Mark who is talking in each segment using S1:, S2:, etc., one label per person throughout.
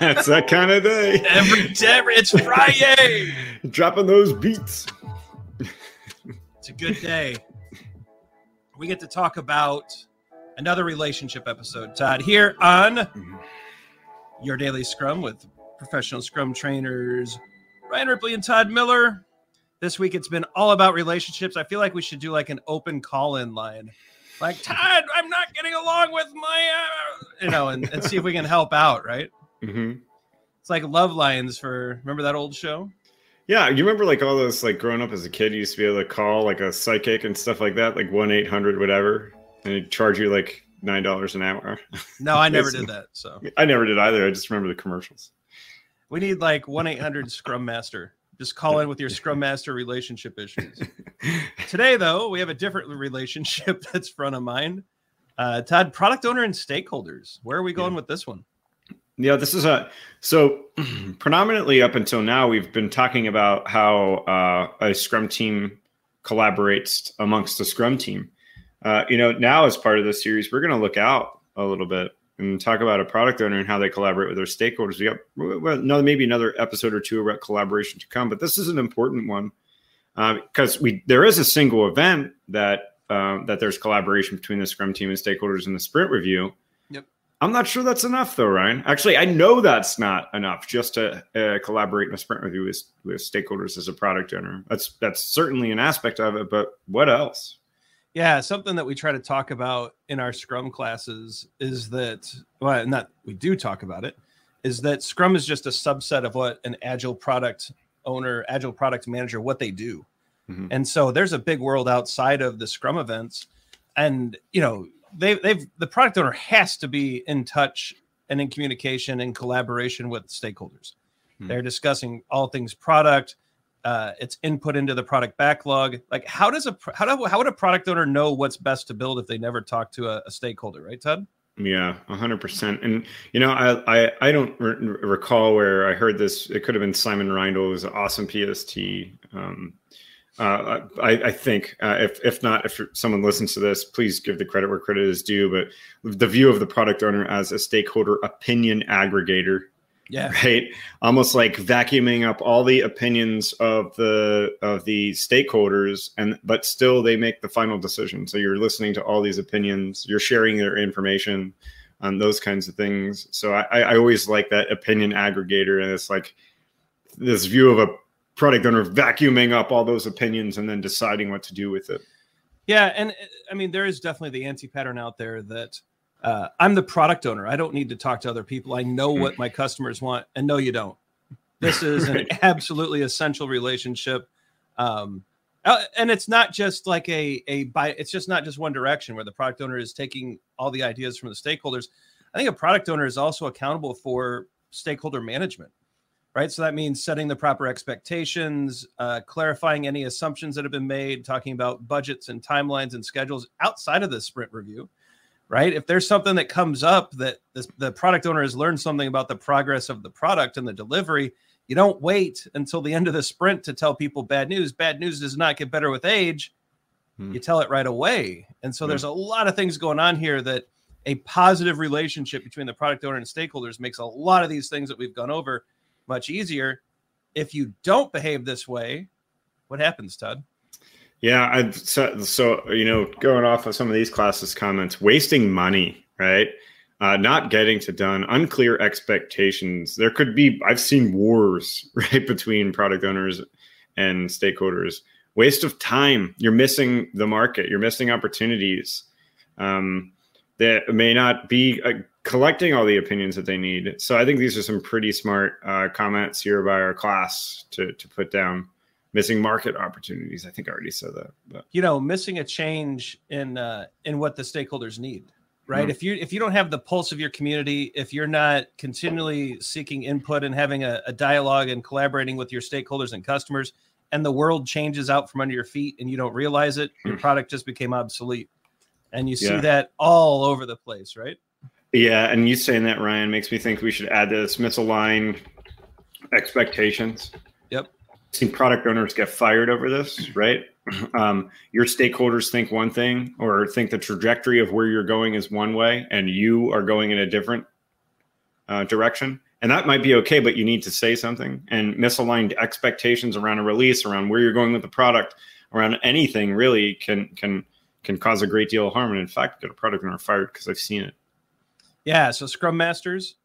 S1: it's that kind of day.
S2: Every day, it's Friday.
S1: Dropping those beats.
S2: it's a good day. We get to talk about another relationship episode, Todd, here on mm-hmm. Your Daily Scrum with professional Scrum trainers Ryan Ripley and Todd Miller. This week it's been all about relationships. I feel like we should do like an open call in line. Like, Todd, I'm not getting along with my, uh, you know, and, and see if we can help out, right?
S1: Mm-hmm.
S2: It's like love lines for, remember that old show?
S1: Yeah, you remember like all those like growing up as a kid, you used to be able to call like a psychic and stuff like that, like one eight hundred whatever, and it'd charge you like nine dollars an hour.
S2: No, I never did that. So
S1: I never did either. I just remember the commercials.
S2: We need like one eight hundred Scrum Master. Just call in with your Scrum Master relationship issues. Today, though, we have a different relationship that's front of mind. Uh, Todd, product owner and stakeholders. Where are we going yeah. with this one?
S1: Yeah, this is a so predominantly up until now we've been talking about how uh, a Scrum team collaborates amongst the Scrum team. Uh, you know, now as part of this series, we're going to look out a little bit and talk about a product owner and how they collaborate with their stakeholders. We got well, another maybe another episode or two about collaboration to come, but this is an important one because uh, we there is a single event that um, that there's collaboration between the Scrum team and stakeholders in the sprint review. Yep. I'm not sure that's enough, though, Ryan. Actually, I know that's not enough just to uh, collaborate in a sprint review with, with stakeholders as a product owner. That's that's certainly an aspect of it, but what else?
S2: Yeah, something that we try to talk about in our Scrum classes is that, well, not we do talk about it, is that Scrum is just a subset of what an agile product owner, agile product manager, what they do. Mm-hmm. And so there's a big world outside of the Scrum events. And, you know, they they've the product owner has to be in touch and in communication and collaboration with stakeholders. Hmm. They're discussing all things product. Uh, it's input into the product backlog. Like, how does a how do how would a product owner know what's best to build if they never talk to a, a stakeholder, right, Ted?
S1: Yeah, hundred percent. And you know, I I, I don't re- recall where I heard this. It could have been Simon Reindl, who's an awesome PST um, uh, I, I, think uh, if if not, if someone listens to this, please give the credit where credit is due. But the view of the product owner as a stakeholder opinion aggregator,
S2: yeah,
S1: right, almost like vacuuming up all the opinions of the of the stakeholders, and but still they make the final decision. So you're listening to all these opinions, you're sharing their information, on those kinds of things. So I, I always like that opinion aggregator, and it's like this view of a product owner vacuuming up all those opinions and then deciding what to do with it.
S2: Yeah, and I mean there is definitely the anti pattern out there that uh, I'm the product owner. I don't need to talk to other people. I know hmm. what my customers want, and no, you don't. This is right. an absolutely essential relationship, um, uh, and it's not just like a a by. It's just not just one direction where the product owner is taking all the ideas from the stakeholders. I think a product owner is also accountable for stakeholder management right? So that means setting the proper expectations, uh, clarifying any assumptions that have been made, talking about budgets and timelines and schedules outside of the sprint review, right? If there's something that comes up that this, the product owner has learned something about the progress of the product and the delivery, you don't wait until the end of the sprint to tell people bad news. Bad news does not get better with age. Hmm. You tell it right away. And so hmm. there's a lot of things going on here that a positive relationship between the product owner and stakeholders makes a lot of these things that we've gone over much easier. If you don't behave this way, what happens, Todd?
S1: Yeah, I so, so you know, going off of some of these classes comments, wasting money, right? Uh, not getting to done, unclear expectations. There could be I've seen wars right between product owners and stakeholders. Waste of time. You're missing the market. You're missing opportunities um, that may not be uh, collecting all the opinions that they need. So I think these are some pretty smart uh, comments here by our class to to put down. Missing market opportunities. I think I already said that. But.
S2: You know, missing a change in uh, in what the stakeholders need. Right. Mm. If you if you don't have the pulse of your community, if you're not continually seeking input and having a, a dialogue and collaborating with your stakeholders and customers, and the world changes out from under your feet and you don't realize it, your product just became obsolete. And you see yeah. that all over the place, right?
S1: Yeah, and you saying that Ryan makes me think we should add this misaligned expectations. Seen product owners get fired over this, right? Um, your stakeholders think one thing or think the trajectory of where you're going is one way and you are going in a different uh, direction. And that might be okay, but you need to say something. And misaligned expectations around a release, around where you're going with the product, around anything really can can can cause a great deal of harm. And in fact, get a product owner fired because I've seen it.
S2: Yeah. So Scrum Masters,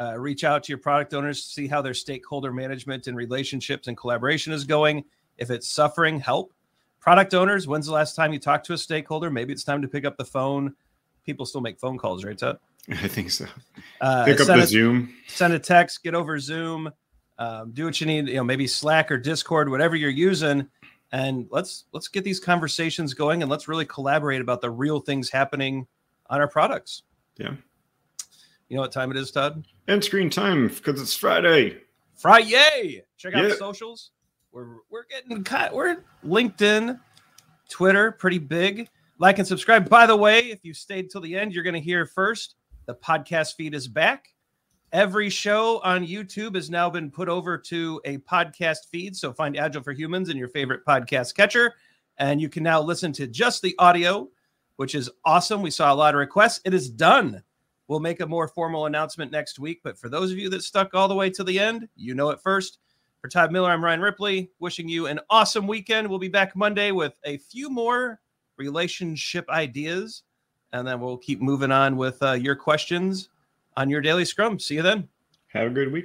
S2: uh, reach out to your product owners to see how their stakeholder management and relationships and collaboration is going. If it's suffering, help. Product owners, when's the last time you talked to a stakeholder? Maybe it's time to pick up the phone. People still make phone calls, right, Todd?
S1: I think so. Uh, pick up the
S2: a,
S1: Zoom.
S2: Send a text. Get over Zoom. Um, do what you need. You know, maybe Slack or Discord, whatever you're using, and let's let's get these conversations going and let's really collaborate about the real things happening on our products.
S1: Yeah.
S2: You know what time it is, Todd?
S1: End screen time because it's Friday.
S2: Friday. Check out yeah. the socials. We're we're getting cut. We're LinkedIn, Twitter, pretty big. Like and subscribe. By the way, if you stayed till the end, you're going to hear first. The podcast feed is back. Every show on YouTube has now been put over to a podcast feed. So find Agile for Humans in your favorite podcast catcher. And you can now listen to just the audio, which is awesome. We saw a lot of requests. It is done. We'll make a more formal announcement next week. But for those of you that stuck all the way to the end, you know it first. For Todd Miller, I'm Ryan Ripley, wishing you an awesome weekend. We'll be back Monday with a few more relationship ideas, and then we'll keep moving on with uh, your questions on your daily scrum. See you then.
S1: Have a good week.